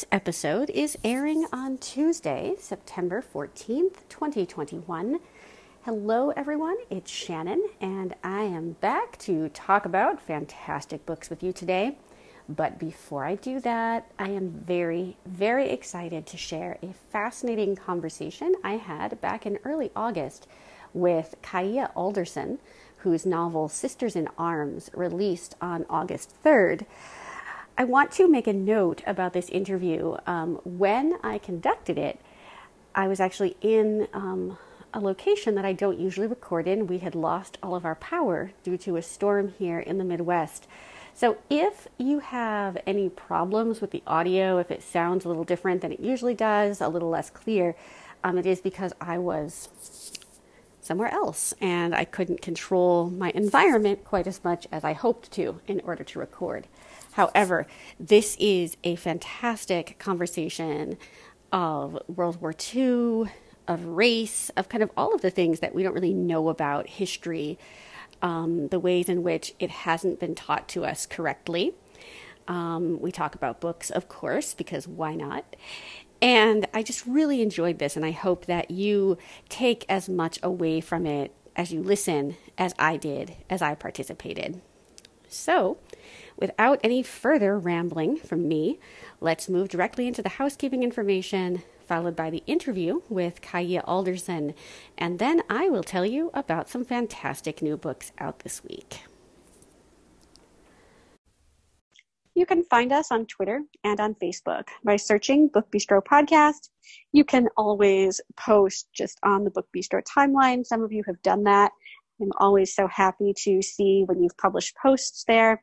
This episode is airing on Tuesday, September 14th, 2021. Hello, everyone. It's Shannon, and I am back to talk about fantastic books with you today. But before I do that, I am very, very excited to share a fascinating conversation I had back in early August with Kaia Alderson, whose novel Sisters in Arms released on August 3rd. I want to make a note about this interview. Um, when I conducted it, I was actually in um, a location that I don't usually record in. We had lost all of our power due to a storm here in the Midwest. So, if you have any problems with the audio, if it sounds a little different than it usually does, a little less clear, um, it is because I was somewhere else and I couldn't control my environment quite as much as I hoped to in order to record. However, this is a fantastic conversation of World War II, of race, of kind of all of the things that we don't really know about history, um, the ways in which it hasn't been taught to us correctly. Um, we talk about books, of course, because why not? And I just really enjoyed this, and I hope that you take as much away from it as you listen as I did as I participated. So, without any further rambling from me, let's move directly into the housekeeping information, followed by the interview with Kaia Alderson, and then I will tell you about some fantastic new books out this week. You can find us on Twitter and on Facebook by searching Book Bistro Podcast. You can always post just on the Book Bistro timeline. Some of you have done that. I'm always so happy to see when you've published posts there.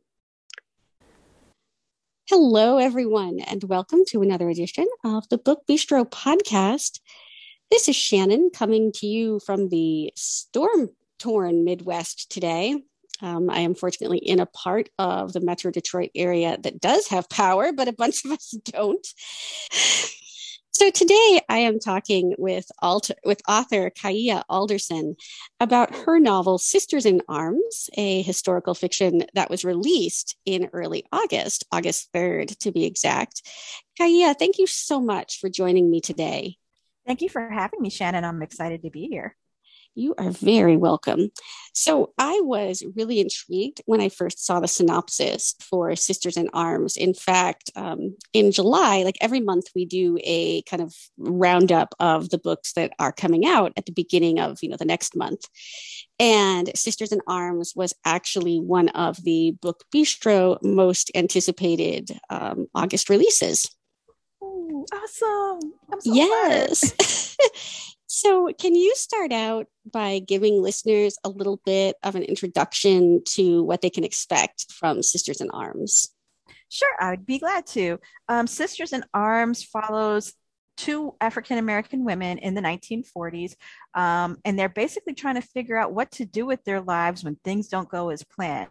Hello, everyone, and welcome to another edition of the Book Bistro podcast. This is Shannon coming to you from the storm torn Midwest today. Um, I am fortunately in a part of the Metro Detroit area that does have power, but a bunch of us don't. So today I am talking with, alter, with author Kaia Alderson about her novel Sisters in Arms, a historical fiction that was released in early August, August 3rd to be exact. Kaia, thank you so much for joining me today. Thank you for having me, Shannon. I'm excited to be here. You are very welcome. So, I was really intrigued when I first saw the synopsis for Sisters in Arms. In fact, um, in July, like every month, we do a kind of roundup of the books that are coming out at the beginning of you know the next month. And Sisters in Arms was actually one of the Book Bistro most anticipated um, August releases. Awesome! So yes. So, can you start out by giving listeners a little bit of an introduction to what they can expect from Sisters in Arms? Sure, I would be glad to. Um, Sisters in Arms follows two African American women in the 1940s, um, and they're basically trying to figure out what to do with their lives when things don't go as planned.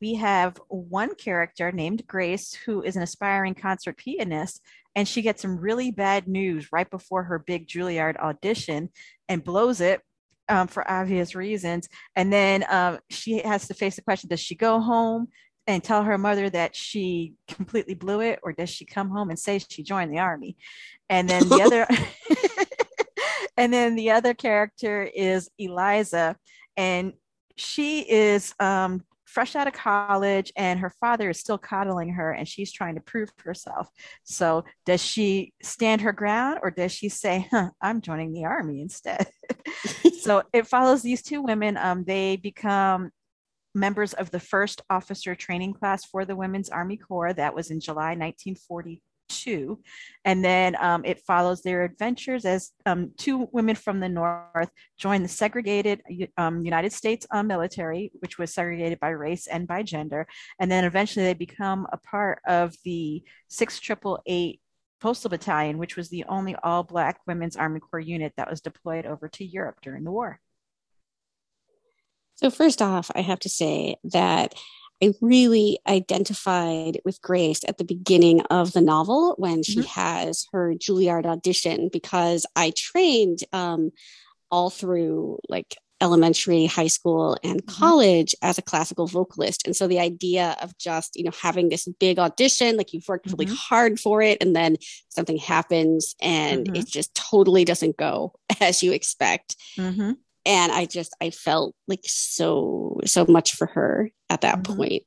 We have one character named Grace, who is an aspiring concert pianist, and she gets some really bad news right before her big Juilliard audition and blows it um, for obvious reasons. And then um, she has to face the question does she go home and tell her mother that she completely blew it, or does she come home and say she joined the army? And then the other. and then the other character is Eliza, and she is um, fresh out of college and her father is still coddling her and she's trying to prove herself. So does she stand her ground or does she say, huh, I'm joining the army instead? so it follows these two women. Um, they become members of the first officer training class for the Women's Army Corps. That was in July 1942. And then um, it follows their adventures as um, two women from the North join the segregated um, United States uh, military, which was segregated by race and by gender. And then eventually they become a part of the 6888 Postal Battalion, which was the only all Black Women's Army Corps unit that was deployed over to Europe during the war. So, first off, I have to say that I really identified with Grace at the beginning of the novel when she mm-hmm. has her Juilliard audition because I trained um, all through like elementary, high school, and mm-hmm. college mm-hmm. as a classical vocalist. And so the idea of just, you know, having this big audition, like you've worked really mm-hmm. hard for it, and then something happens and mm-hmm. it just totally doesn't go as you expect. And i just i felt like so so much for her at that mm-hmm. point.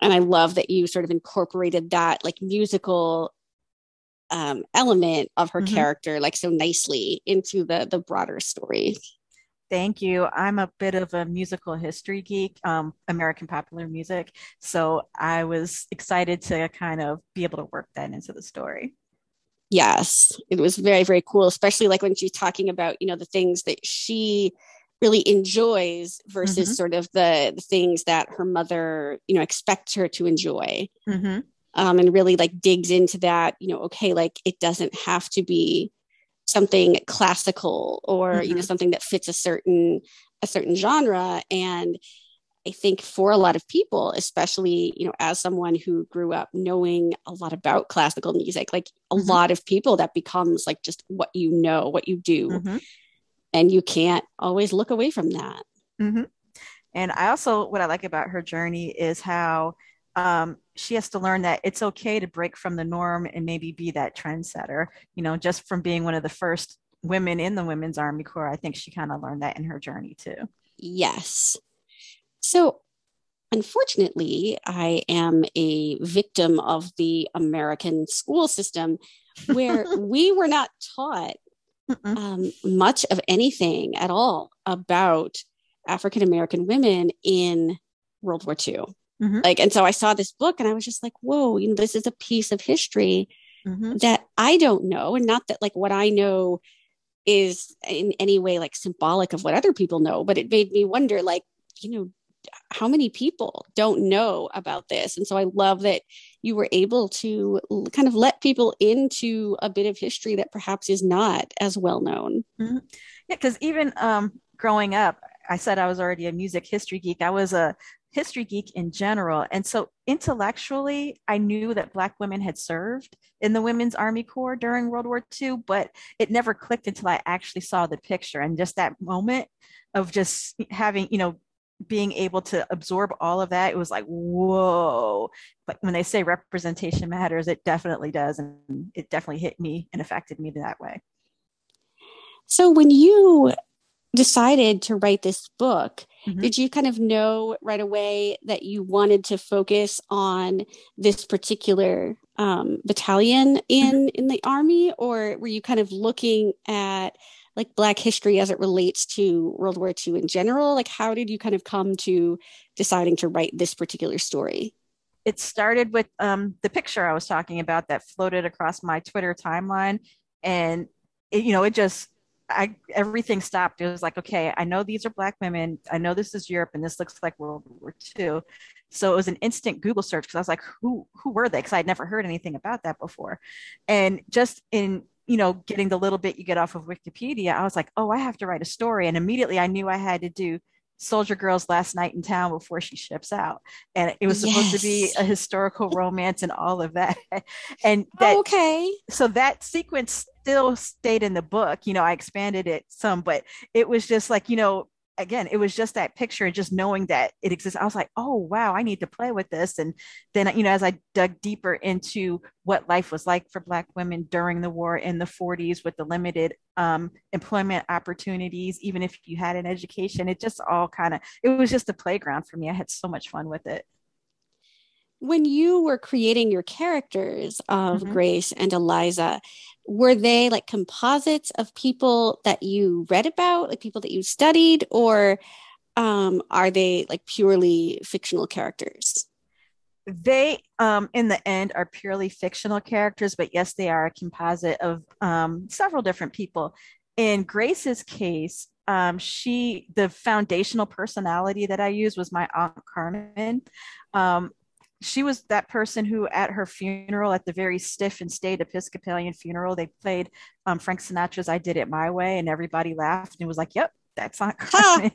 and i love that you sort of incorporated that like musical um, element of her mm-hmm. character like so nicely into the the broader story Thank you. I'm a bit of a musical history geek, um, American popular music. So I was excited to kind of be able to work that into the story yes it was very very cool especially like when she's talking about you know the things that she really enjoys versus mm-hmm. sort of the, the, things that her mother you know expects her to enjoy mm-hmm. um, and really like digs into that you know okay like it doesn't have to be something classical or mm-hmm. you know mm-hmm. something that fits a certain a certain genre and I think for a lot of people, especially, you know, as someone who grew up knowing a lot about classical music, like a mm-hmm. lot of people that becomes like just what you know, what you do. Mm-hmm. And you can't always look away from that. Mm-hmm. And I also, what I like about her journey is how um, she has to learn that it's okay to break from the norm and maybe be that trendsetter, you know, just from being one of the first women in the Women's Army Corps. I think she kind of learned that in her journey too. Yes. So, unfortunately, I am a victim of the American school system where we were not taught um, much of anything at all about African American women in World War II. Mm-hmm. Like, and so I saw this book and I was just like, whoa, you know, this is a piece of history mm-hmm. that I don't know. And not that like what I know is in any way like symbolic of what other people know, but it made me wonder, like, you know, how many people don't know about this? And so i love that you were able to kind of let people into a bit of history that perhaps is not as well known. Mm-hmm. yeah because even um, growing up i said i was already a music history geek. I was a history geek in general. And so intellectually i knew that black women had served in the women's army corps during world war ii but it never clicked until i actually saw the picture. And just that moment of just having you know being able to absorb all of that, it was like, whoa. But when they say representation matters, it definitely does. And it definitely hit me and affected me that way. So when you decided to write this book, mm-hmm. did you kind of know right away that you wanted to focus on this particular um, battalion in mm-hmm. in the army, or were you kind of looking at like Black history as it relates to World War II in general? Like, how did you kind of come to deciding to write this particular story? It started with um, the picture I was talking about that floated across my Twitter timeline. And, it, you know, it just, I everything stopped. It was like, okay, I know these are black women. I know this is Europe, and this looks like World War II. So it was an instant Google search because I was like, who who were they? Because I'd never heard anything about that before. And just in you know, getting the little bit you get off of Wikipedia, I was like, oh, I have to write a story. And immediately I knew I had to do Soldier Girl's Last Night in Town before she ships out. And it was supposed yes. to be a historical romance and all of that. and that, okay. So that sequence still stayed in the book. You know, I expanded it some, but it was just like, you know, again, it was just that picture, and just knowing that it exists. I was like, oh, wow, I need to play with this. And then, you know, as I dug deeper into what life was like for Black women during the war in the 40s with the limited um, employment opportunities, even if you had an education, it just all kind of, it was just a playground for me. I had so much fun with it. When you were creating your characters of mm-hmm. Grace and Eliza, were they like composites of people that you read about, like people that you studied, or um, are they like purely fictional characters? They, um, in the end, are purely fictional characters, but yes, they are a composite of um, several different people. In Grace's case, um, she the foundational personality that I used was my aunt Carmen. Um, she was that person who at her funeral at the very stiff and staid episcopalian funeral they played um, frank sinatra's i did it my way and everybody laughed and was like yep that's not Carmen.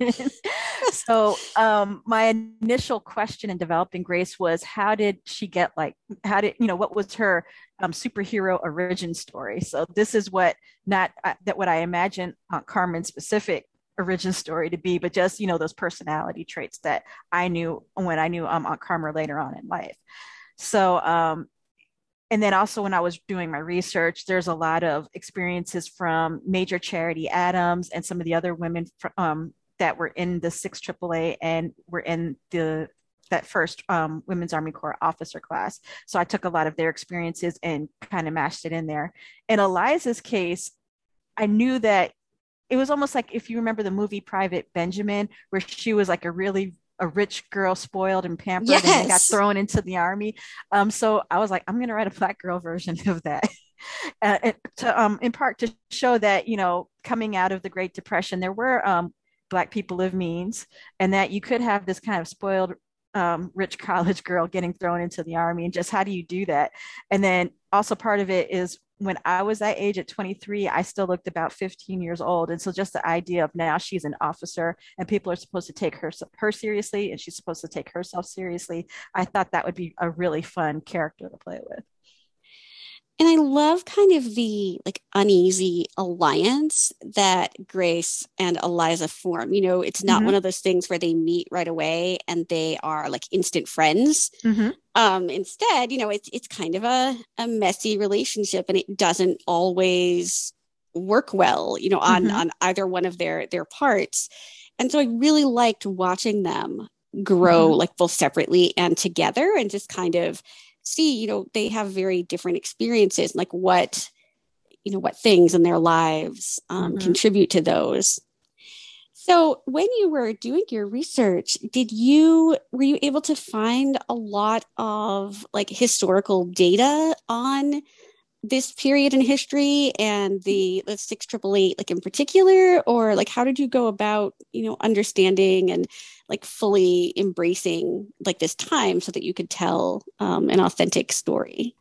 so um, my initial question in developing Grace was how did she get like how did you know what was her um, superhero origin story? So this is what not uh, that what I imagine Aunt Carmen specific origin story to be, but just you know those personality traits that I knew when I knew um, Aunt Carmen later on in life. So, um, and then also when I was doing my research, there's a lot of experiences from Major Charity Adams and some of the other women um, that were in the six triple eight and were in the that first um, Women's Army Corps officer class. So I took a lot of their experiences and kind of mashed it in there. In Eliza's case, I knew that it was almost like if you remember the movie Private Benjamin, where she was like a really a rich girl, spoiled and pampered, yes. and got thrown into the army. Um, so I was like, I'm going to write a black girl version of that. uh, to, um, in part to show that you know coming out of the Great Depression, there were um, black people of means, and that you could have this kind of spoiled um, rich college girl getting thrown into the army and just how do you do that and then also part of it is when I was that age at 23, I still looked about 15 years old. And so just the idea of now she's an officer and people are supposed to take her, her seriously and she's supposed to take herself seriously. I thought that would be a really fun character to play with and I love kind of the like uneasy alliance that Grace and Eliza form. You know, it's not mm-hmm. one of those things where they meet right away and they are like instant friends. Mm-hmm. Um, instead, you know, it's it's kind of a, a messy relationship and it doesn't always work well, you know, on mm-hmm. on either one of their their parts. And so I really liked watching them grow mm-hmm. like both separately and together and just kind of see you know they have very different experiences like what you know what things in their lives um, mm-hmm. contribute to those so when you were doing your research did you were you able to find a lot of like historical data on this period in history and the the six triple eight like in particular? Or like how did you go about you know understanding and like fully embracing like this time so that you could tell um, an authentic story?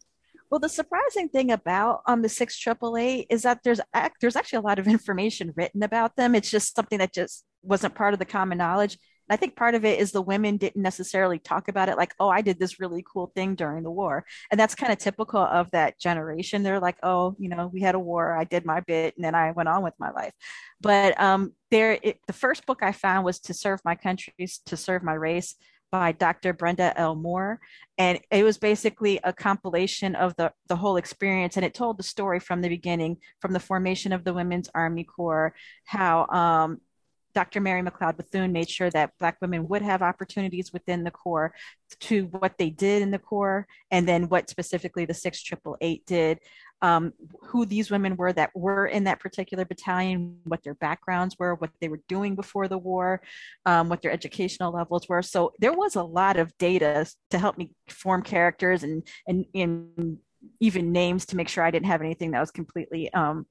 Well the surprising thing about on um, the six triple eight is that there's there's actually a lot of information written about them. It's just something that just wasn't part of the common knowledge I think part of it is the women didn't necessarily talk about it like, oh, I did this really cool thing during the war. And that's kind of typical of that generation. They're like, oh, you know, we had a war, I did my bit, and then I went on with my life. But um, there, it, the first book I found was To Serve My Country, To Serve My Race by Dr. Brenda L. Moore. And it was basically a compilation of the, the whole experience. And it told the story from the beginning, from the formation of the Women's Army Corps, how um, Dr. Mary McLeod Bethune made sure that Black women would have opportunities within the Corps to what they did in the Corps, and then what specifically the 6888 did, um, who these women were that were in that particular battalion, what their backgrounds were, what they were doing before the war, um, what their educational levels were. So there was a lot of data to help me form characters and, and, and even names to make sure I didn't have anything that was completely um,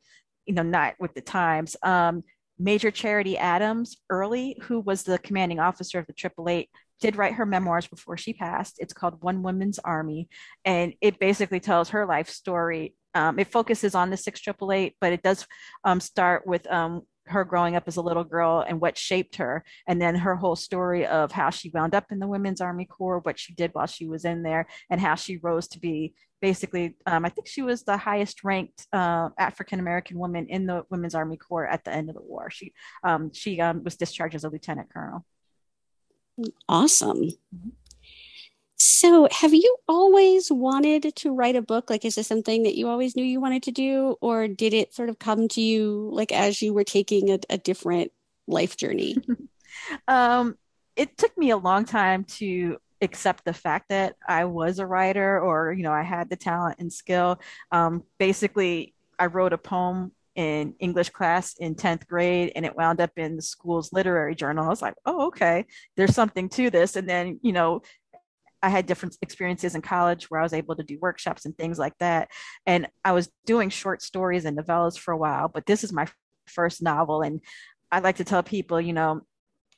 you know not with the times um, Major Charity Adams Earley, who was the commanding officer of the Triple Eight, did write her memoirs before she passed. It's called One Woman's Army, and it basically tells her life story. Um, it focuses on the six triple eight, but it does um, start with um, her growing up as a little girl and what shaped her. And then her whole story of how she wound up in the women's army corps what she did while she was in there and how she rose to be basically um, i think she was the highest ranked uh, african american woman in the women's army corps at the end of the war. She um, she um, was discharged as a lieutenant colonel. Awesome. Mm-hmm. So, have you always wanted to write a book? Like, is this something that you always knew you wanted to do, or did it sort of come to you like as you were taking a, a different life journey? um, it took me a long time to accept the fact that I was a writer, or you know, I had the talent and skill. Um, basically, I wrote a poem in English class in 10th grade and it wound up in the school's literary journal. I was like, oh, okay, there's something to this. And then, you know, I had different experiences in college where I was able to do workshops and things like that. And I was doing short stories and novellas for a while, but this is my first novel. And I like to tell people, you know,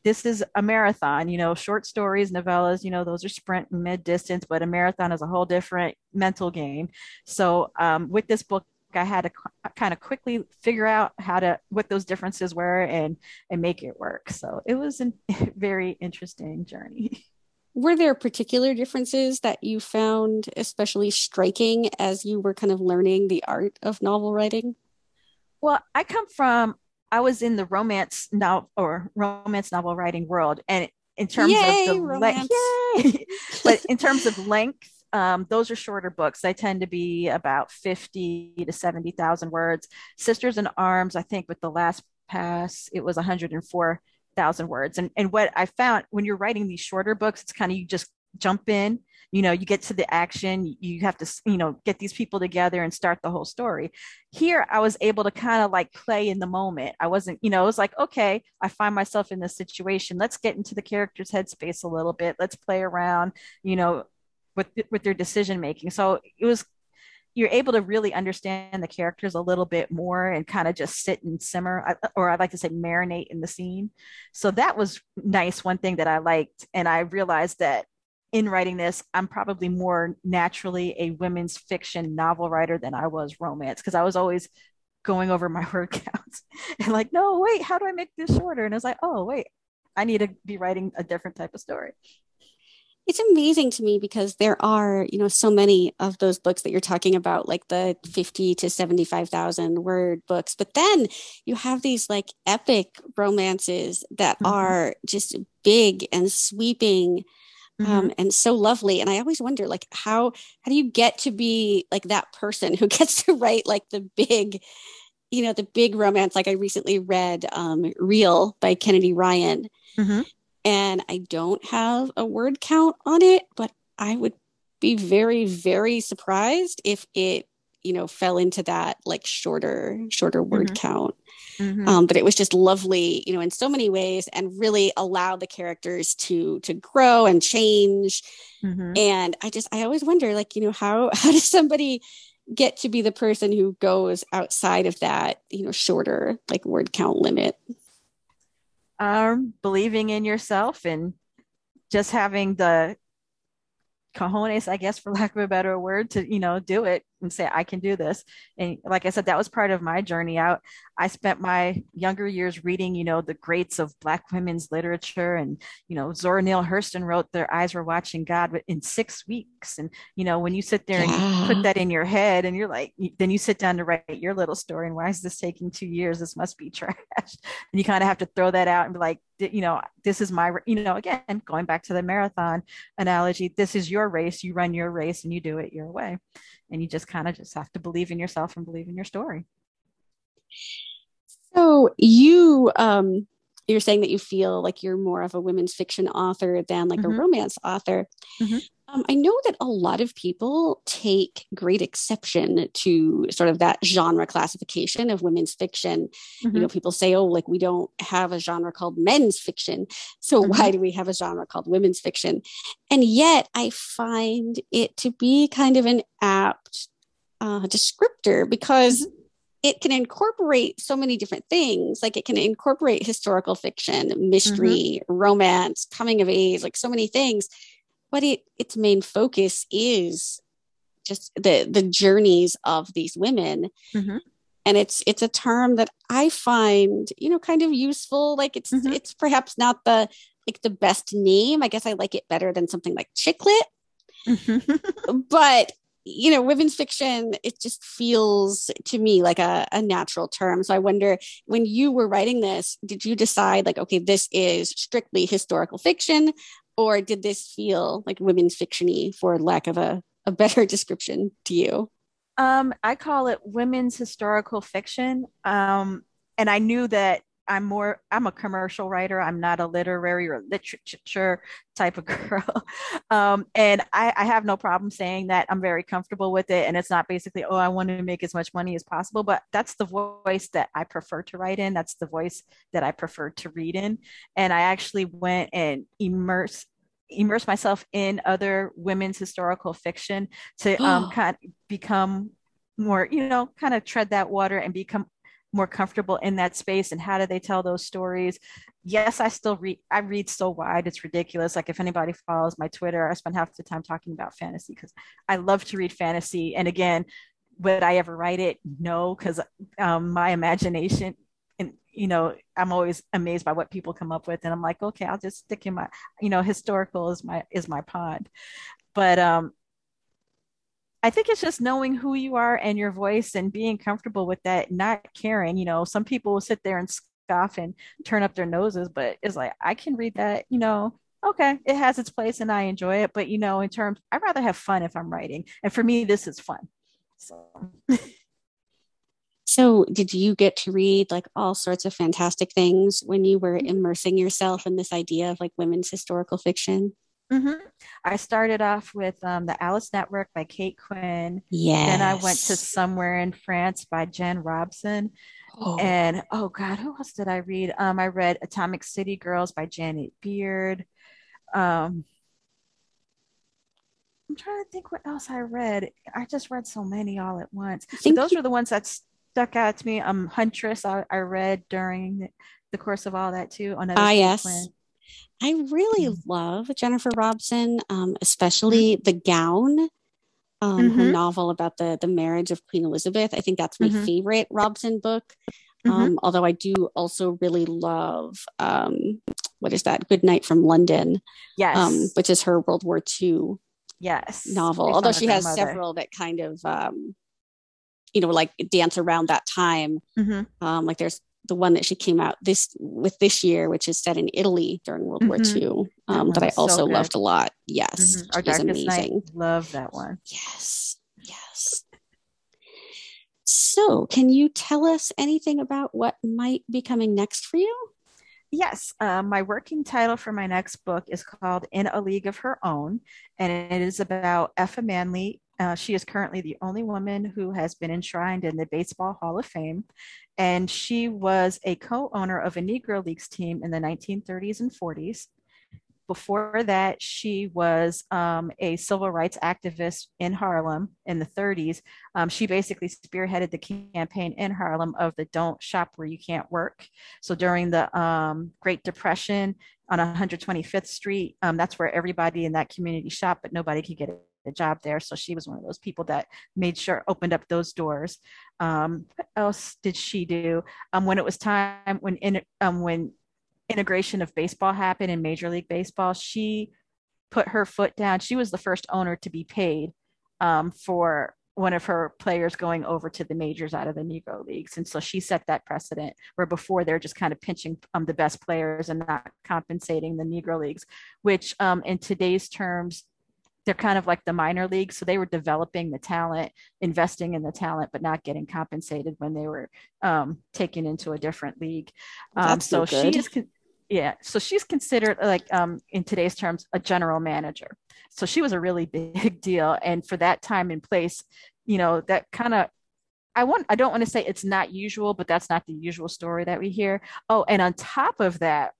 this is a marathon, you know, short stories, novellas, you know, those are sprint and mid distance, but a marathon is a whole different mental game. So um, with this book, I had to kind of quickly figure out how to what those differences were and and make it work. So it was a very interesting journey. were there particular differences that you found especially striking as you were kind of learning the art of novel writing? Well, I come from I was in the romance novel or romance novel writing world, and in terms yay, of the romance. Le- but in terms of length, um, those are shorter books. They tend to be about fifty to seventy thousand words. Sisters in Arms, I think, with the last pass, it was one hundred and four thousand words. And and what I found when you're writing these shorter books, it's kind of you just jump in you know you get to the action you have to you know get these people together and start the whole story. Here i was able to kind of like play in the moment. I wasn't you know it was like okay i find myself in this situation. Let's get into the character's headspace a little bit. Let's play around you know with with their decision making. So it was you're able to really understand the characters a little bit more and kind of just sit and simmer or i'd like to say marinate in the scene. So that was nice one thing that i liked. And i realized that in writing this i'm probably more naturally a women's fiction novel writer than i was romance because i was always going over my word counts and like no wait how do i make this shorter? And i was like oh wait i need to be writing a different type of story it's amazing to me because there are you know so many of those books that you're talking about like the 50 to 75,000 word books. But then you have these like epic romances that mm-hmm. are just big and sweeping um, mm-hmm. um, and so lovely. And i always wonder like how how do you get to be like that person who gets to write like the big you know the big romance? Like i recently read um, Reel by kennedy ryan. Mm-hmm and I don't have a word count on it, but I would be very, very surprised if it, you know, fell into that like shorter, shorter word mm-hmm. count. Mm-hmm. Um, but it was just lovely, you know, in so many ways, and really allowed the characters to to grow and change. Mm-hmm. And I just, I always wonder, like, you know, how how does somebody get to be the person who goes outside of that, you know, shorter like word count limit? Um, believing in yourself and just having the cojones, I guess, for lack of a better word, to you know do it and say I can do this. And like I said, that was part of my journey out. I spent my younger years reading, you know, the greats of Black women's literature, and you know, Zora Neale Hurston wrote "Their Eyes Were Watching God" in six weeks. And you know, when you sit there and you put that in your head, and you're like, then you sit down to write your little story, and why is this taking two years? This must be trash. And you kind of have to throw that out and be like, you know, this is my, you know, again, going back to the marathon analogy, this is your race. You run your race, and you do it your way and you just kind of just have to believe in yourself and believe in your story. So you um you're saying that you feel like you're more of a women's fiction author than like mm-hmm. a romance author mm-hmm. Um, I know that a lot of people take great exception to sort of that genre classification of women's fiction. Mm-hmm. You know, people say, oh, like we don't have a genre called men's fiction. So mm-hmm. why do we have a genre called women's fiction? And yet I find it to be kind of an apt uh, descriptor because. It can incorporate so many different things. Like it can incorporate historical fiction, mystery, mm-hmm. romance, coming of age, like so many things but it its main focus is just the the journeys of these women mm-hmm. and it's it's a term that I find you know kind of useful. Like it's mm-hmm. it's perhaps not the like the best name. I guess I like it better than something like chick lit. Mm-hmm. but you know, women's fiction, it just feels to me like a, a natural term. So I wonder when you were writing this, did you decide like, okay, this is strictly historical fiction, or did this feel like women's fictiony for lack of a, a better description to you? Um, I call it women's historical fiction. Um, and I knew that I'm more I'm a commercial writer. I'm not a literary or literature type of girl. Um, and I, I, have no problem saying that I'm very comfortable with it. And it's not basically, oh, I want to make as much money as possible, but that's the voice that I prefer to write in. That's the voice that I prefer to read in. And I actually went and immerse immerse myself in other women's historical fiction to um, kind of become more, you know, kind of tread that water and become more comfortable in that space and how do they tell those stories? Yes i still read i read so wide it's ridiculous. Like if anybody follows my twitter i spend half the time talking about fantasy because i love to read fantasy. And again would i ever write it? No because um, my imagination and you know i'm always amazed by what people come up with and i'm like okay i'll just stick in my you know historical is my is my pond. But um I think it's just knowing who you are and your voice and being comfortable with that, not caring. You know, some people will sit there and scoff and turn up their noses, but it's like, I can read that, you know, okay, it has its place and I enjoy it. But, you know, in terms, I'd rather have fun if I'm writing. And for me, this is fun. So. So, did you get to read like all sorts of fantastic things when you were mm-hmm. immersing yourself in this idea of like women's historical fiction? Mm-hmm. I started off with um, the Alice Network by Kate Quinn. Yeah. Then I went to Somewhere in France by Jen Robson. Oh. And oh God, who else did I read? Um, I read Atomic City Girls by Janet Beard. Um, I'm trying to think what else I read. I just read so many all at once. those you- are the ones that stuck out to me. Um, Huntress, I, I read during the course of all that too. On ah, yes. Quinn. I really mm. love Jennifer Robson, um, especially mm-hmm. The Gown, um, mm-hmm. her novel about the the marriage of Queen Elizabeth. I think that's my mm-hmm. favorite Robson book. Mm-hmm. Um, although I do also really love um, what is that? Good Night from London. Um, yes, which is her World War II yes novel. Although she has several that kind of um, you know like dance around that time. Mm-hmm. Um, like there's the one that she came out this with this year, which is set in Italy during World mm-hmm. War II, um, that, that I also so loved a lot. Yes, mm-hmm. Our Darkest. Night. Love that one. Yes, yes. So, can you tell us anything about what might be coming next for you? Yes, uh, my working title for my next book is called In a League of Her Own, and it is about Effa Manley. Uh, she is currently the only woman who has been enshrined in the Baseball Hall of Fame, and she was a co-owner of a Negro Leagues team in the 1930s and 40s. Before that, she was um, a civil rights activist in Harlem in the 30s. Um, she basically spearheaded the campaign in Harlem of the "Don't Shop Where You Can't Work." So during the um, Great Depression on 125th Street, um, that's where everybody in that community shopped, but nobody could get a job there. So she was one of those people that made sure opened up those doors. Um, what else did she do? Um, when it was time when in, um, when integration of baseball happened in Major League Baseball, she put her foot down. She was the first owner to be paid um, for one of her players going over to the majors out of the Negro leagues. And so she set that precedent where before they're just kind of pinching um, the best players and not compensating the Negro leagues, which um, in today's terms they're kind of like the minor leagues. So they were developing the talent, investing in the talent, but not getting compensated when they were um, taken into a different league. Um, so she is, yeah. So she's considered like um, in today's terms a general manager. So she was a really big deal, and for that time and place, you know, that kind of I want I don't want to say it's not usual, but that's not the usual story that we hear. Oh, and on top of that,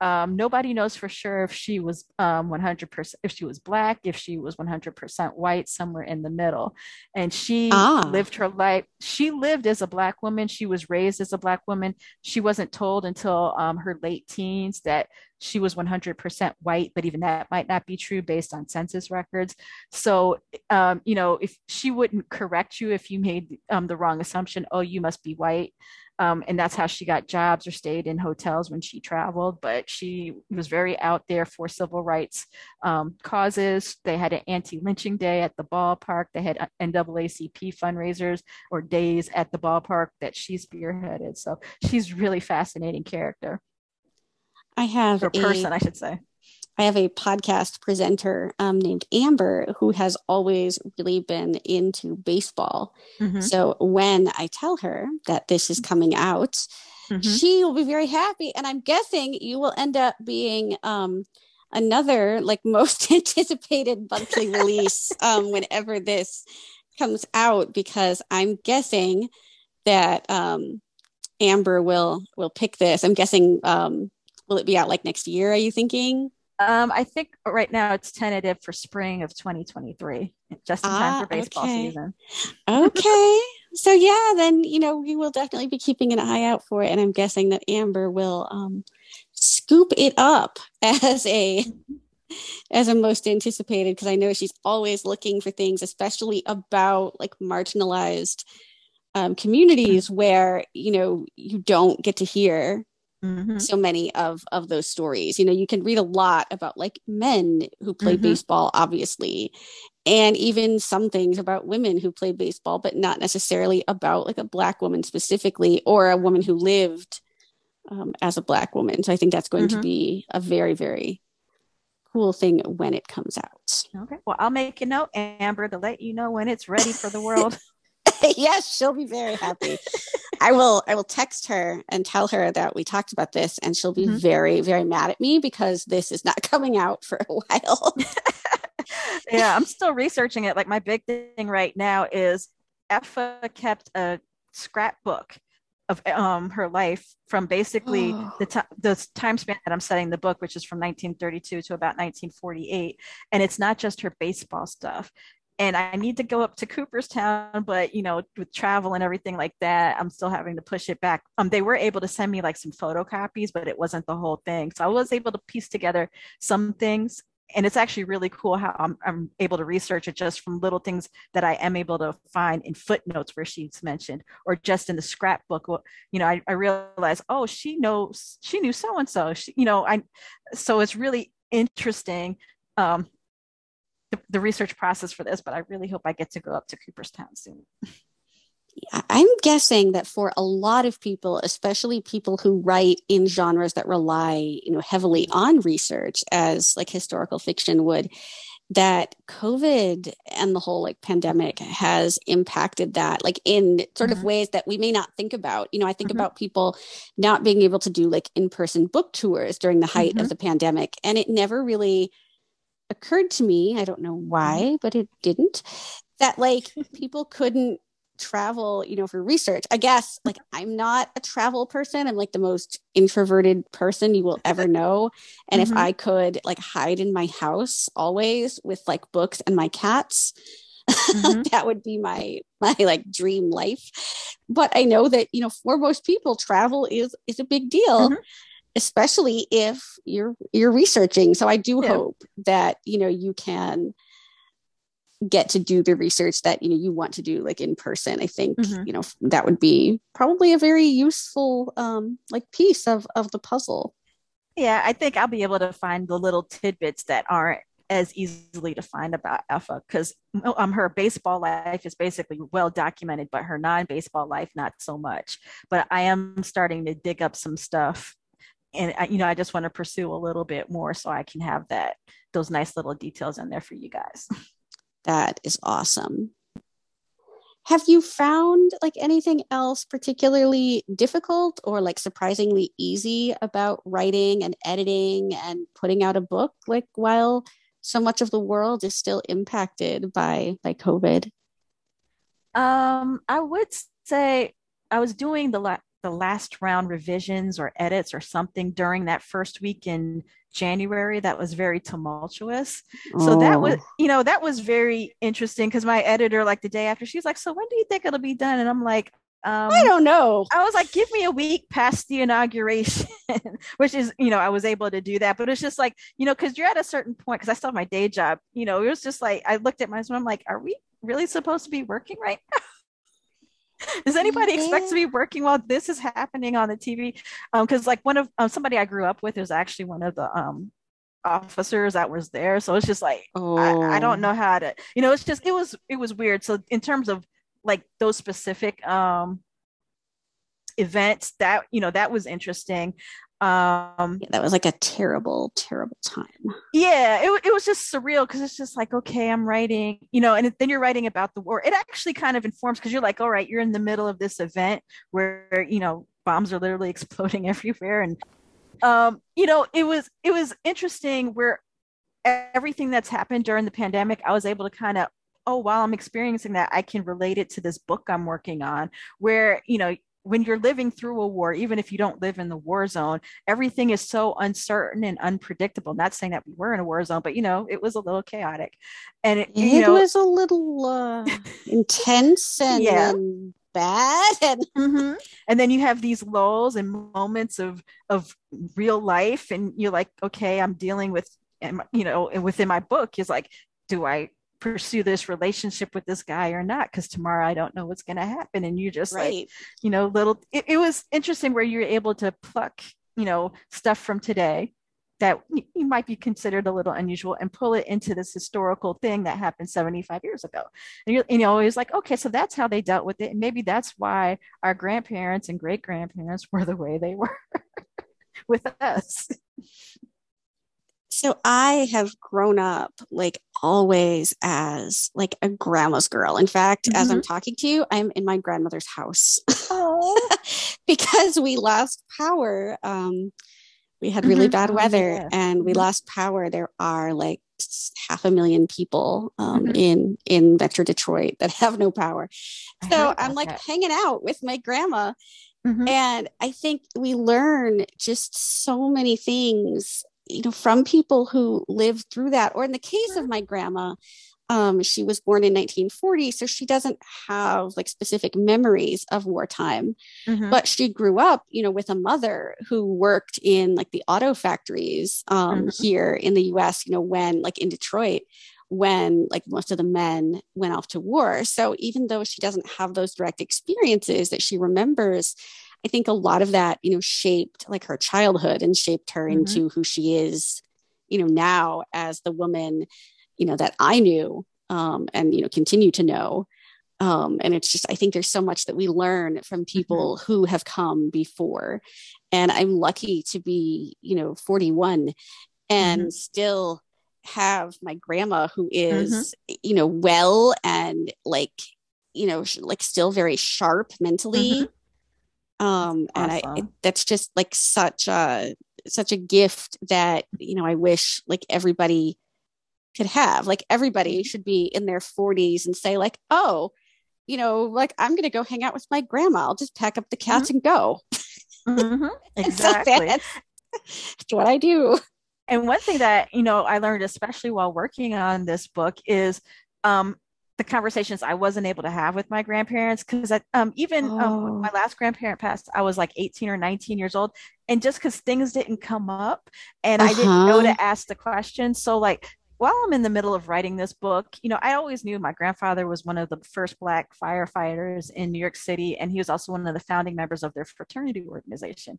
um, nobody knows for sure if she was um, 100% if she was black if she was 100% white somewhere in the middle. And she ah. lived her life she lived as a black woman. She was raised as a black woman. She wasn't told until um, her late teens that she was 100% white, but even that might not be true based on census records. So, um, you know, if she wouldn't correct you if you made um, the wrong assumption, oh, you must be white. Um, and that's how she got jobs or stayed in hotels when she traveled. But she was very out there for civil rights um, causes. They had an anti-lynching day at the ballpark. They had NAACP fundraisers or days at the ballpark that she spearheaded. So she's really fascinating character. I have or person, I should say. I have a podcast presenter um, named Amber who has always really been into baseball. Mm-hmm. So when I tell her that this is coming out, mm-hmm. she will be very happy. And I'm guessing you will end up being um, another like most anticipated monthly release um, whenever this comes out, because I'm guessing that um, Amber will will pick this. I'm guessing um, will it be out like next year? Are you thinking? Um, I think right now it's tentative for spring of 2023, just in ah, time for baseball okay. season. okay. So yeah, then you know we will definitely be keeping an eye out for it, and I'm guessing that Amber will um, scoop it up as a as a most anticipated because I know she's always looking for things, especially about like marginalized um, communities mm-hmm. where you know you don't get to hear Mm-hmm. so many of of those stories you know you can read a lot about like men who play mm-hmm. baseball obviously and even some things about women who play baseball but not necessarily about like a black woman specifically or a woman who lived um, as a black woman so i think that's going mm-hmm. to be a very very cool thing when it comes out okay well i'll make a note amber to let you know when it's ready for the world yes, she'll be very happy. I will I will text her and tell her that we talked about this and she'll be mm-hmm. very very mad at me because this is not coming out for a while. yeah, I'm still researching it. Like my big thing right now is Effa kept a scrapbook of um, her life from basically the, t- the time span that I'm studying the book, which is from 1932 to about 1948. And it's not just her baseball stuff and I need to go up to Cooperstown, but you know, with travel and everything like that, I'm still having to push it back. Um, they were able to send me like some photocopies, but it wasn't the whole thing. So I was able to piece together some things, and it's actually really cool how I'm, I'm able to research it just from little things that I am able to find in footnotes where she's mentioned, or just in the scrapbook. You know, I, I realized, oh, she knows, she knew so and so. You know, I. So it's really interesting. Um, the, the research process for this, but I really hope I get to go up to Cooperstown soon. I'm guessing that for a lot of people, especially people who write in genres that rely, you know, heavily on research as like historical fiction would, that COVID and the whole like pandemic has impacted that like in sort mm-hmm. of ways that we may not think about. You know, I think mm-hmm. about people not being able to do like in-person book tours during the height mm-hmm. of the pandemic and it never really occurred to me, I don't know why, mm-hmm. but it didn't, that like people couldn't travel, you know, for research. I guess like I'm not a travel person. I'm like the most introverted person you will ever know. And mm-hmm. if I could like hide in my house always with like books and my cats, mm-hmm. that would be my my like dream life. But I know that, you know, for most people travel is is a big deal. Mm-hmm especially if you're you're researching so i do yeah. hope that you know you can get to do the research that you know you want to do like in person i think mm-hmm. you know that would be probably a very useful um like piece of of the puzzle yeah i think i'll be able to find the little tidbits that aren't as easily to find about Effa because um, her baseball life is basically well documented, but her non baseball life, not so much. But I am starting to dig up some stuff and I, you know i just want to pursue a little bit more so i can have that those nice little details in there for you guys. That is awesome. Have you found like anything else particularly difficult or like surprisingly easy about writing and editing and putting out a book like while so much of the world is still impacted by by covid? Um i would say i was doing the la- the last round revisions or edits or something during that first week in January that was very tumultuous. Oh. So that was, oh. you know, that was very interesting because my editor, like the day after, she was like, So when do you think it'll be done? And I'm like, Um, I don't know. I was like, give me a week past the inauguration, which is, you know, I was able to do that. But it's just like, you know, because you're at a certain point, because I still have my day job, you know, it was just like, I looked at my husband, I'm like, are we really supposed to be working right now? Does anybody yeah. expect to be working while this is happening on the TV? Because um, like one of um, somebody I grew up with was actually one of the um, officers that was there, so it's just like oh. I, I, don't oh. know how to, you know, it's just it was it was weird. So in terms of like those specific um events that you know that was interesting um yeah, that was like a terrible terrible time. Yeah it, it was just surreal because it's just like okay i'm writing you know and then you're writing about the war. It actually kind of informs because you're like all right you're in the middle of this event where you know bombs are literally exploding everywhere. And um you know it was it was interesting where everything that's happened during the pandemic i was able to kind of oh while i'm experiencing that i can relate it to this book i'm working on where you know when you're living through a war even if you don't live in the war zone everything is so uncertain and unpredictable not saying that we were in a war zone but you know it was a little chaotic and it, it know, was a little uh, intense and, yeah. and bad and mm-hmm. and then you have these lulls and moments of of real life and you're like okay i'm dealing with you know within my book is like do i pursue this relationship with this guy or not because tomorrow I don't know what's going to happen. And you just right. like, you know, little, it, it, was interesting where you're able to pluck, you know, stuff from today that you might be considered a little unusual and pull it into this historical thing that happened 75 years ago. And you, you know, it's like, okay, so that's how they dealt with it. And maybe that's why our grandparents and great grandparents were the way they were with us. So I have grown up like always as like a grandma's girl. In fact, mm-hmm. as I'm mm-hmm. talking to you, I'm in my grandmother's house because we lost power. Um, we had really mm-hmm. bad weather yeah. and we mm-hmm. lost power. There are like half a million people um, mm-hmm. in in Metro Detroit that have no power. So I'm like that. hanging out with my grandma. Mm-hmm. And I think we learn just so many things you know from people who lived through that or in the case of my grandma um, she was born in 1940 so she doesn't have like specific memories of wartime mm-hmm. but she grew up you know with a mother who worked in like the auto factories um, mm-hmm. here in the us you know when like in detroit when like most of the men went off to war so even though she doesn't have those direct experiences that she remembers I think a lot of that, you know, shaped like her childhood and shaped her mm-hmm. into who she is, you know, now as the woman, you know, that I knew um, and, you know, continue to know. Um, and it's just, I think there's so much that we learn from people mm-hmm. who have come before. And I'm lucky to be, you know, 41 and mm-hmm. still have my grandma who is, mm-hmm. you know, well and like, you know, like still very sharp mentally mm-hmm um awesome. and i that's just like such a such a gift that you know i wish like everybody could have like everybody mm-hmm. should be in their 40s and say like oh you know like i'm gonna go hang out with my grandma i'll just pack up the cats mm-hmm. and go mm-hmm. exactly so that's, that's what i do and one thing that you know i learned especially while working on this book is um, the conversations I wasn't able to have with my grandparents because um, even oh. um, when my last grandparent passed, I was like 18 or 19 years old, and just because things didn't come up and uh-huh. I didn't know to uh-huh. ask the question, so like while I'm in the middle of writing this book, you know, I always knew my grandfather was one of the first Black firefighters in New York City, and he was also one of the founding members of their fraternity organization.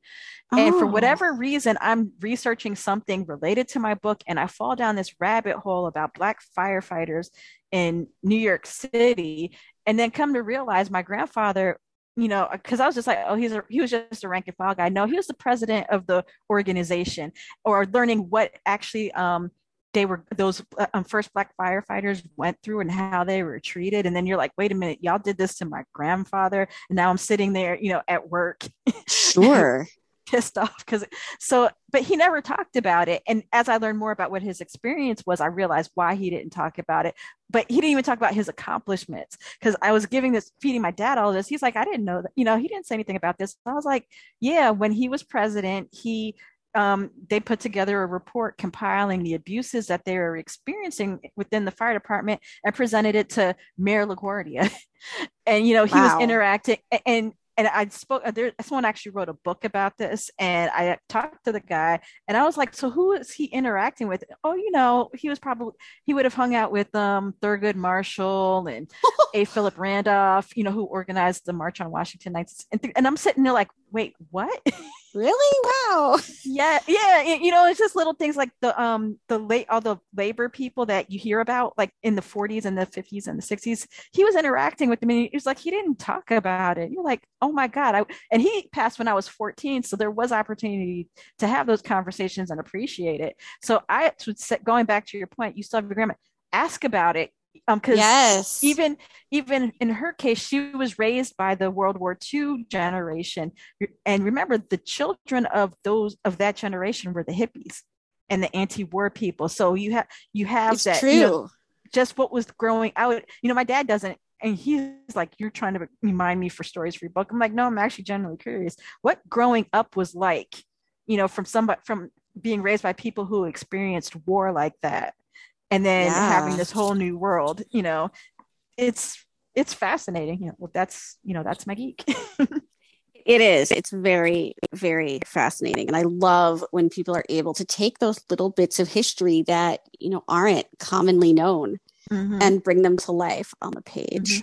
Oh. And for oh. whatever reason, I'm researching something related to my book, and I fall down this rabbit hole about Black firefighters in New York City, and then come to realize my grandfather you know, because I was just like, oh, he's a he was just a rank and file guy. No, he was the president of the organization, or learning what actually um, they were those uh, um, first black firefighters went through and how they were treated. And then you're like wait a minute y'all did this to my grandfather. And now i'm sitting there you know at work. Sure pissed off because so but he never talked about it and as i learned more about what his experience was i realized why he didn't talk about it but he didn't even talk about his accomplishments because i was giving this feeding my dad all this he's like i didn't know that you know he didn't say anything about this i was like yeah when he was president he um, they put together a report compiling the abuses that they were experiencing within the fire department and presented it to Mayor LaGuardia. and you know, he wow. was interacting and and I spoke. Uh, there, someone actually wrote a book about this, and I talked to the guy, and I was like, "So who is he interacting with?" Oh, you know, he was probably he would have hung out with um Thurgood Marshall and A. Philip Randolph, you know, who organized the March on Washington nights, and, th- and I'm sitting there like, "Wait, what?" Really? Wow. yeah, yeah. You know, it's just little things like the um the late all the labor people that you hear about, like in the 40s and the 50s and the 60s. He was interacting with them, and he was like, he didn't talk about it. You're like, oh my god. I, and he passed when I was 14, so there was opportunity to have those conversations and appreciate it. So I would say, going back to your point, you still have your grandma. Ask about it um because yes. even even in her case she was raised by the world war ii generation. And remember the children of those of that generation were the hippies and the anti-war people. So you have you have it's that true. You know, just what was growing out you know my dad doesn't and he's like you're trying to remind me for stories for your book. I'm like no i'm actually genuinely curious. What growing up was like you know from somebody from being raised by people who experienced war like that and then Yeah. having this whole new world you know it's it's fascinating you know well, that's you know that's my geek It is. It's very, very fascinating. And I love when people are able to take those little bits of history that, you know, aren't commonly known Mhm. and bring them to life on the page.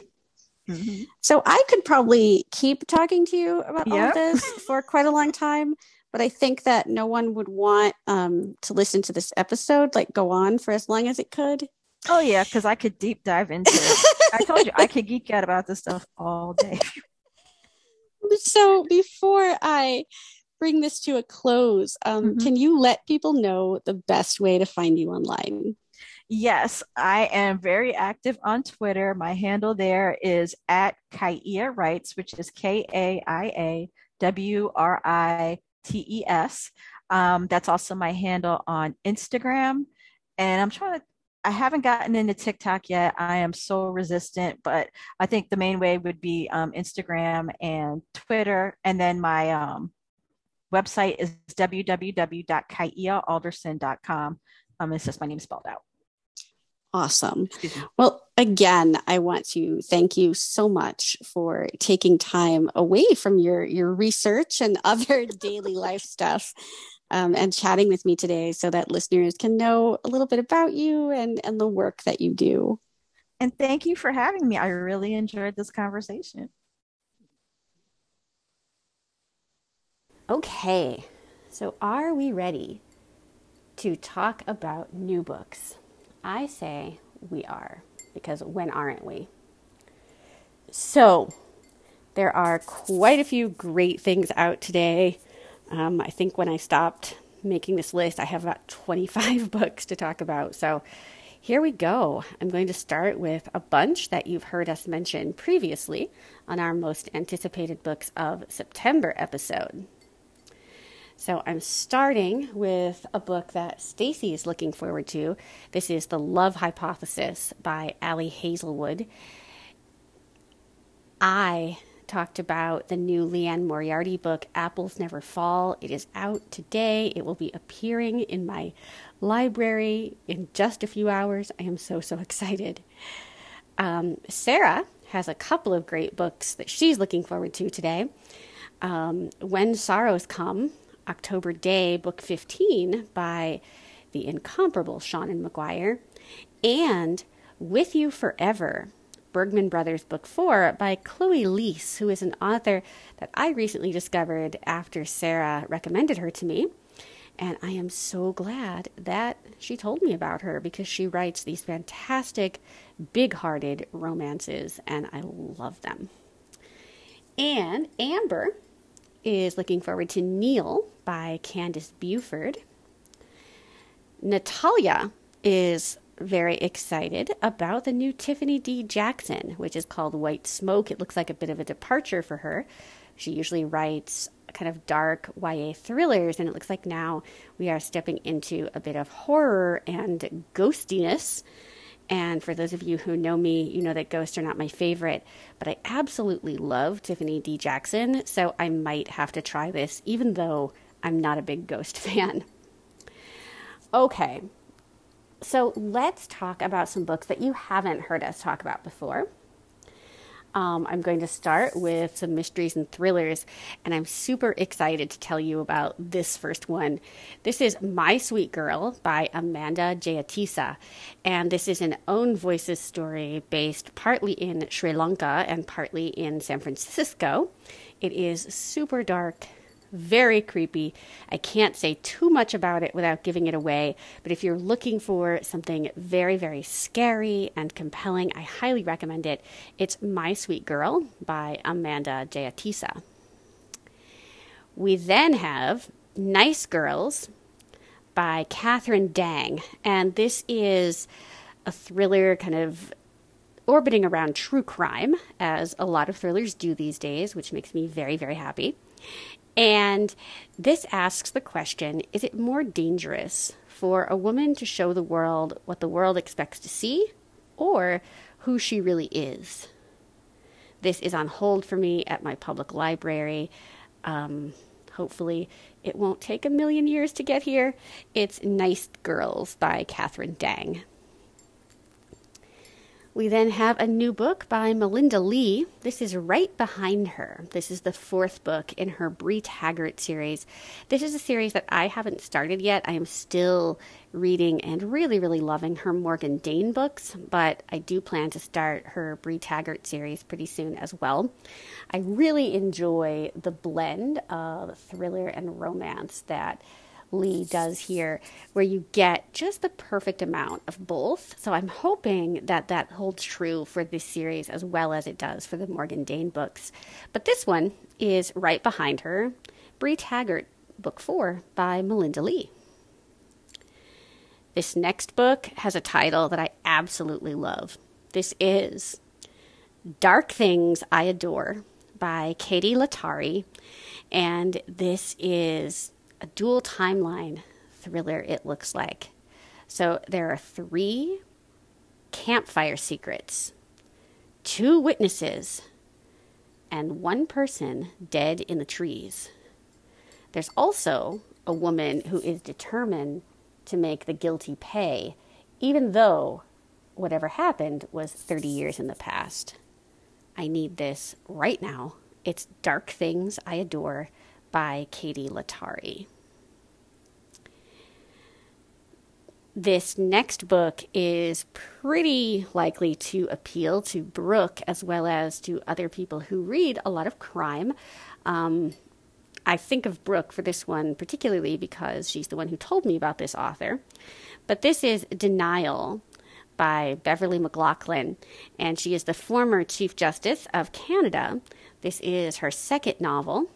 Mhm. So I could probably keep talking to you about all Yep. of this for quite a long time, but I think that no one would want um, to listen to this episode like go on for as long as it could. oh yeah because i could deep dive into it i told you i could geek out about this stuff all day So before I bring this to a close, um, Mhm. can you let people know the best way to find you online? Yes, I am very active on Twitter. My handle there is at Kaia Writes, which is K A I A W R I T E S. Um, that's also my handle on Instagram. And I'm trying to, I haven't gotten into TikTok yet. I am so resistant, but I think the main way would be um, Instagram and Twitter. And then my um, website is www.kaiaalderson.com. Um, it's just my name spelled out. Awesome. Well, again, I want to thank you so much for taking time away from your your research and other daily life stuff um, and chatting with me today, so that listeners can know a little bit about you and and the work that you do. And thank you for having me. I really enjoyed this conversation. Okay, so are we ready to talk about new books? I say we are, because when aren't we? So, there are quite a few great things out today. Um, I think when I stopped making this list, I have about 25 books to talk about. So, here we go. I'm going to start with a bunch that you've heard us mention previously on our most anticipated books of September episode. So I'm starting with a book that Stacy is looking forward to. This is The Love Hypothesis by Ali Hazelwood. I talked about the new Liane Moriarty book, Apples Never Fall. It is out today. It will be appearing in my library in just a few hours. I am so, so excited. Um, Sarah has a couple of great books that she's looking forward to today. Um, when Sorrows Come, October Daye, Book 15 by the incomparable Seanan McGuire, and With You Forever, Bergman Brothers Book 4 by Chloe Liese, who is an author that I recently discovered after Sarah recommended her to me. And I am so glad that she told me about her because she writes these fantastic, big hearted romances, and I love them. And Amber is looking forward to Kneel by Candace Buford. Natalia is very excited about the new Tiffany D. Jackson, which is called White Smoke. It looks like a bit of a departure for her. She usually writes kind of dark YA thrillers, and it looks like now we are stepping into a bit of horror and ghostiness. And for those of you who know me, you know that ghosts are not my favorite, but I absolutely love Tiffany D. Jackson, so I might have to try this, even though I'm not a big ghost fan. Okay, so let's talk about some books that you haven't heard us talk about before. Um, I'm going to start with some mysteries and thrillers, and I'm super excited to tell you about this first one. This is My Sweet Girl by Amanda Jayatissa, and this is an own voices story based partly in Sri Lanka and partly in San Francisco. It is super dark, very creepy. I can't say too much about it without giving it away, but if you're looking for something very, very scary and compelling, I highly recommend it. It's My Sweet Girl by Amanda Jayatissa. We then have Nice Girls by Catherine Dang, and this is a thriller kind of orbiting around true crime, as a lot of thrillers do these days, which makes me very, very happy. And this asks the question Is it more dangerous for a woman to show the world what the world expects to see or who she really is? This is on hold for me at my public library. Um, hopefully, it won't take a million years to get here. It's Nice Girls by Catherine Dang. We then have a new book by Melinda Leigh. This is right behind her. This is the fourth book in her Bree Taggart series. This is a series that I haven't started yet. I am still reading and really, really loving her Morgan Dane books, but I do plan to start her Bree Taggart series pretty soon as well. I really enjoy the blend of thriller and romance that Leigh does here, where you get just the perfect amount of both. So I'm hoping that that holds true for this series as well as it does for the Morgan Dane books. But this one is right behind her Bree Taggart, Book Four by Melinda Leigh. This next book has a title that I absolutely love. This is Dark Things I Adore by Katie Lattari. And this is a dual timeline thriller, it looks like. So there are three campfire secrets, two witnesses, and one person dead in the trees. There's also a woman who is determined to make the guilty pay, even though whatever happened was 30 years in the past. I need this right now. It's Dark Things I Adore by Katie Lattari. This next book is pretty likely to appeal to Brooke as well as to other people who read a lot of crime. Um, I think of Brooke for this one particularly because she's the one who told me about this author. But this is Denial by Beverley McLachlin, and she is the former Chief Justice of Canada. This is her second novel.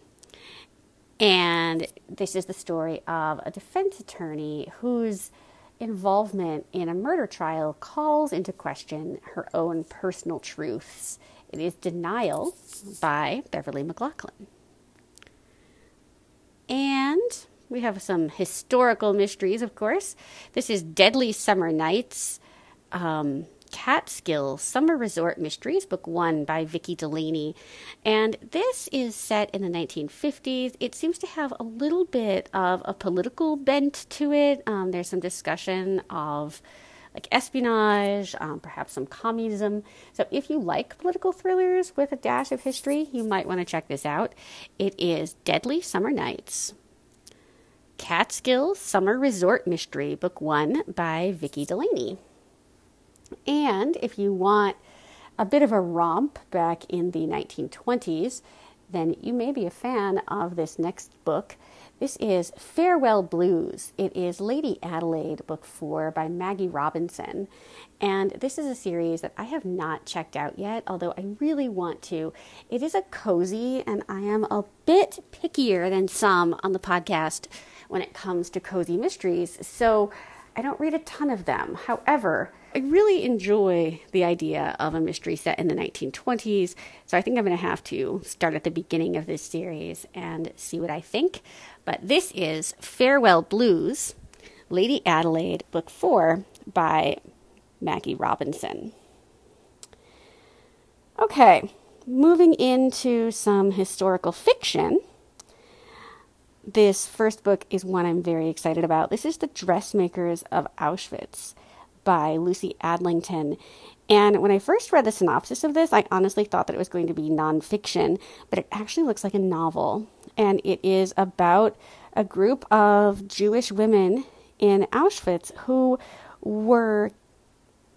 And this is the story of a defense attorney whose involvement in a murder trial calls into question her own personal truths. It is Denial by Beverley McLachlin. And we have some historical mysteries, of course. This is Deadly Summer Nights. Um, Catskill Summer Resort Mysteries, Book One by Vicki Delany. And this is set in the 1950s. It seems to have a little bit of a political bent to it. Um, there's some discussion of like espionage, um, perhaps some communism. So if you like political thrillers with a dash of history, you might want to check this out. It is Deadly Summer Nights. Catskill Summer Resort Mystery, Book One by Vicki Delany. And if you want a bit of a romp back in the 1920s, then you may be a fan of this next book. This is Farewell Blues. It is Lady Adelaide, book four by Maggie Robinson. And this is a series that I have not checked out yet, although I really want to. It is a cozy, and I am a bit pickier than some on the podcast when it comes to cozy mysteries. So I don't read a ton of them. However, I really enjoy the idea of a mystery set in the 1920s, so I think I'm going to have to start at the beginning of this series and see what I think. But this is Farewell Blues, Lady Adelaide, Book 4 by Maggie Robinson. Okay, moving into some historical fiction this first book is one I'm very excited about. This is The Dressmakers of Auschwitz by Lucy Adlington. And when I first read the synopsis of this, I honestly thought that it was going to be nonfiction, but it actually looks like a novel. And it is about a group of Jewish women in Auschwitz who were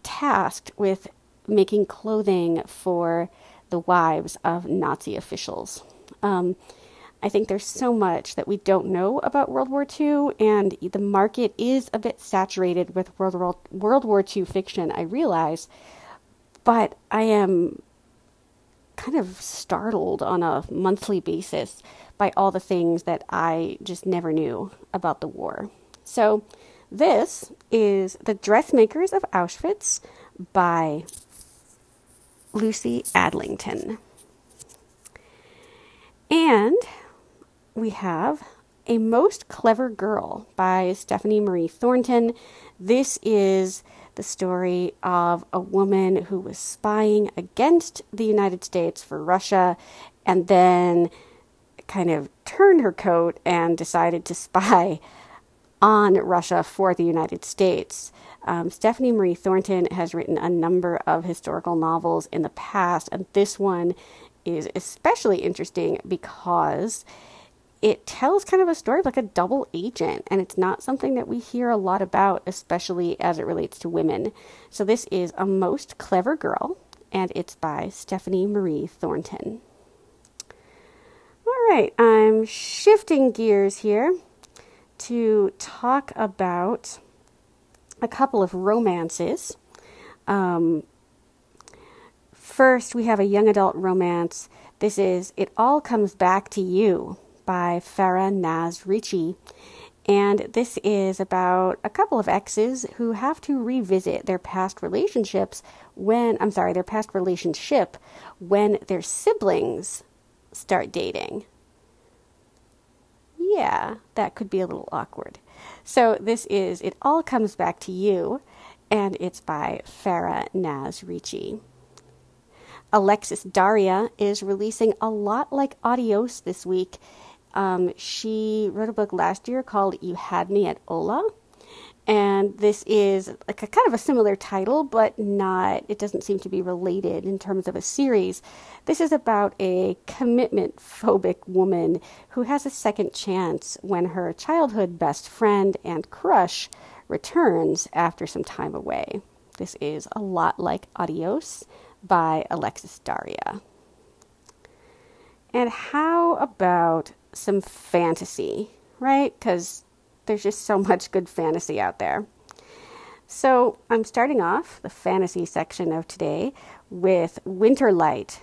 tasked with making clothing for the wives of Nazi officials. Um, I think there's so much that we don't know about World War II, and the market is a bit saturated with World War, World War II fiction, I realize, but I am kind of startled on a monthly basis by all the things that I just never knew about the war. So, this is The Dressmakers of Auschwitz by Lucy Adlington. And we have A Most Clever Girl by Stephanie Marie Thornton. This is the story of a woman who was spying against the United States for Russia and then kind of turned her coat and decided to spy on Russia for the United States. Um, Stephanie Marie Thornton has written a number of historical novels in the past, and this one is especially interesting because it tells kind of a story of like a double agent, and it's not something that we hear a lot about, especially as it relates to women. So, this is A Most Clever Girl, and it's by Stephanie Marie Thornton. All right, I'm shifting gears here to talk about a couple of romances. Um, first, we have a young adult romance. This is It All Comes Back to You by Farah Naz Rishi. And this is about a couple of exes who have to revisit their past relationships when, I'm sorry, their past relationship when their siblings start dating. Yeah, that could be a little awkward. So this is It All Comes Back to You, and it's by Farah Naz Rishi. Alexis Daria is releasing a lot like Adios this week. Um, she wrote a book last year called You Had Me at Hola. And this is like a kind of a similar title, but not, it doesn't seem to be related in terms of a series. This is about a commitment phobic woman who has a second chance when her childhood best friend and crush returns after some time away. This is a lot like Adios by Alexis Daria. And how about some fantasy, right? Because there's just so much good fantasy out there. So I'm starting off the fantasy section of today with Winterlight,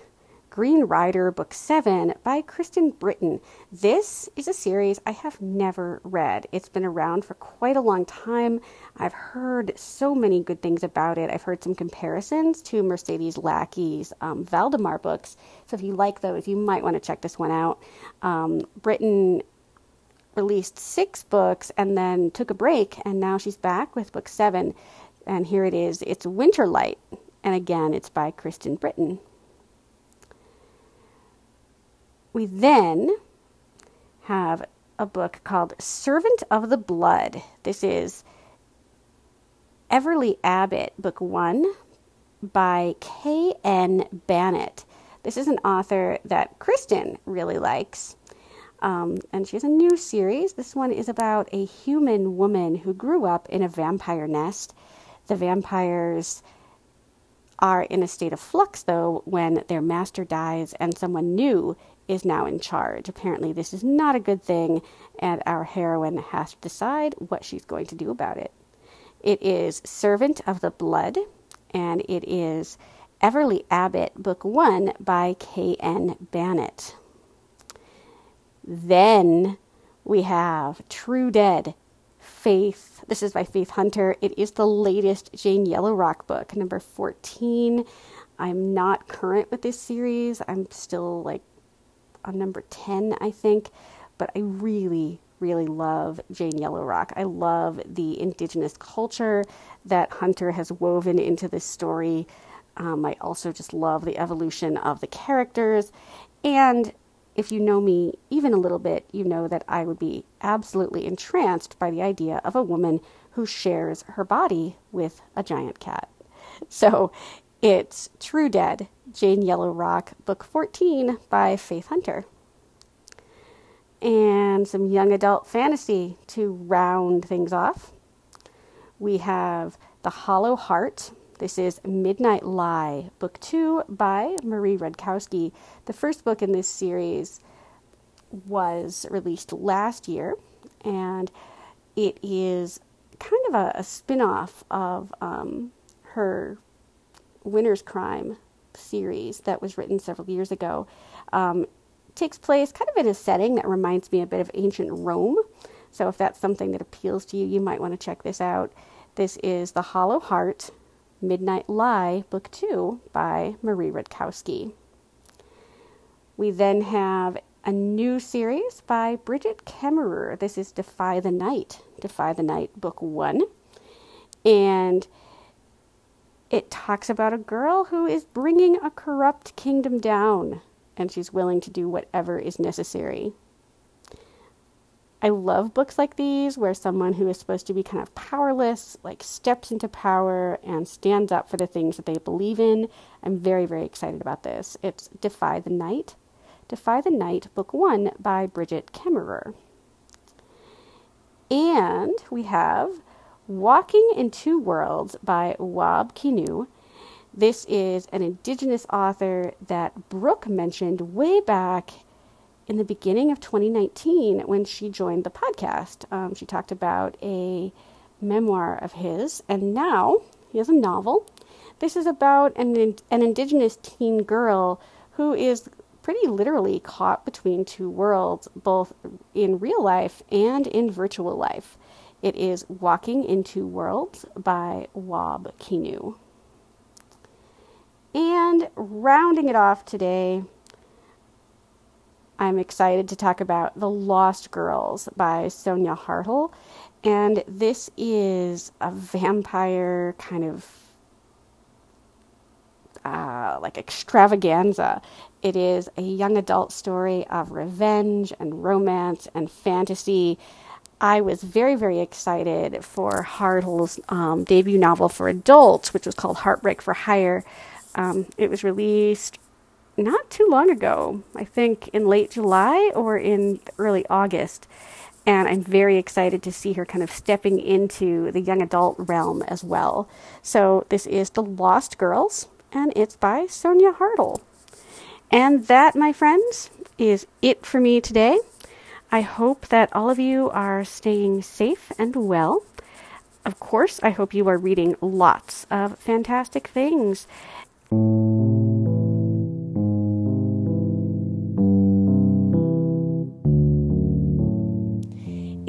Green Rider Book 7 by Kristen Britain. This is a series I have never read. It's been around for quite a long time. I've heard so many good things about it. I've heard some comparisons to Mercedes Lackey's um, Valdemar books. So if you like those, you might want to check this one out. Um, Britain released six books and then took a break, and now she's back with book seven. And here it is. It's Winterlight. And again, it's by Kristen Britain. We then have a book called Servant of the Blood. This is Everly Abbott, Book One by K.N. Banet. This is an author that Kristen really likes. Um, and she has a new series. This one is about a human woman who grew up in a vampire nest. The vampires are in a state of flux, though, when their master dies and someone new is now in charge. Apparently, this is not a good thing, and our heroine has to decide what she's going to do about it. It is Servant of the Blood, and it is Everly Abbott, Book One by K.N. Banet. Then we have True Dead, Faith. This is by Faith Hunter. It is the latest Jane Yellowrock book, number 14. I'm not current with this series. I'm still like on number 10, I think. But I really, really love Jane Yellowrock. I love the indigenous culture that Hunter has woven into this story. Um, I also just love the evolution of the characters. And if you know me even a little bit, you know that I would be absolutely entranced by the idea of a woman who shares her body with a giant cat. So it's True Dead, Jane Yellowrock, Book 14 by Faith Hunter. And some young adult fantasy to round things off. We have The Hollow Heart. This is Midnight Lie, Book 2 by Marie Rutkoski. The first book in this series was released last year, and it is kind of a, a spin off of um, her Winner's Crime series that was written several years ago. Um, takes place kind of in a setting that reminds me a bit of ancient Rome. So if that's something that appeals to you, you might want to check this out. This is The Hollow Heart Midnight Lie, Book 2 by Marie Rutkoski. We then have a new series by Brigid Kemmerer. This is Defy the Night, Defy the Night, Book 1. And it talks about a girl who is bringing a corrupt kingdom down, and she's willing to do whatever is necessary. I love books like these where someone who is supposed to be kind of powerless like steps into power and stands up for the things that they believe in. I'm very very excited about this. It's Defy the Night. Defy the Night book 1 by Brigid Kemmerer. And we have Walking in Two Worlds by Wab Kinew. This is an indigenous author that Brooke mentioned way back in the beginning of 2019 when she joined the podcast. Um, she talked about a memoir of his, and now he has a novel. This is about an, an indigenous teen girl who is pretty literally caught between two worlds, both in real life and in virtual life. It is Walking into Worlds by Wab Kinew. And rounding it off today, I'm excited to talk about The Lost Girls by Sonia Hartl. And this is a vampire kind of uh, like extravaganza. It is a young adult story of revenge and romance and fantasy I was very, very excited for Hartl's um, debut novel for adults, which was called Heartbreak for Hire. Um, it was released not too long ago, I think in late July or in early August. And I'm very excited to see her kind of stepping into the young adult realm as well. So, this is The Lost Girls, and it's by Sonia Hartl. And that, my friends, is it for me today. I hope that all of you are staying safe and well. Of course, I hope you are reading lots of fantastic things.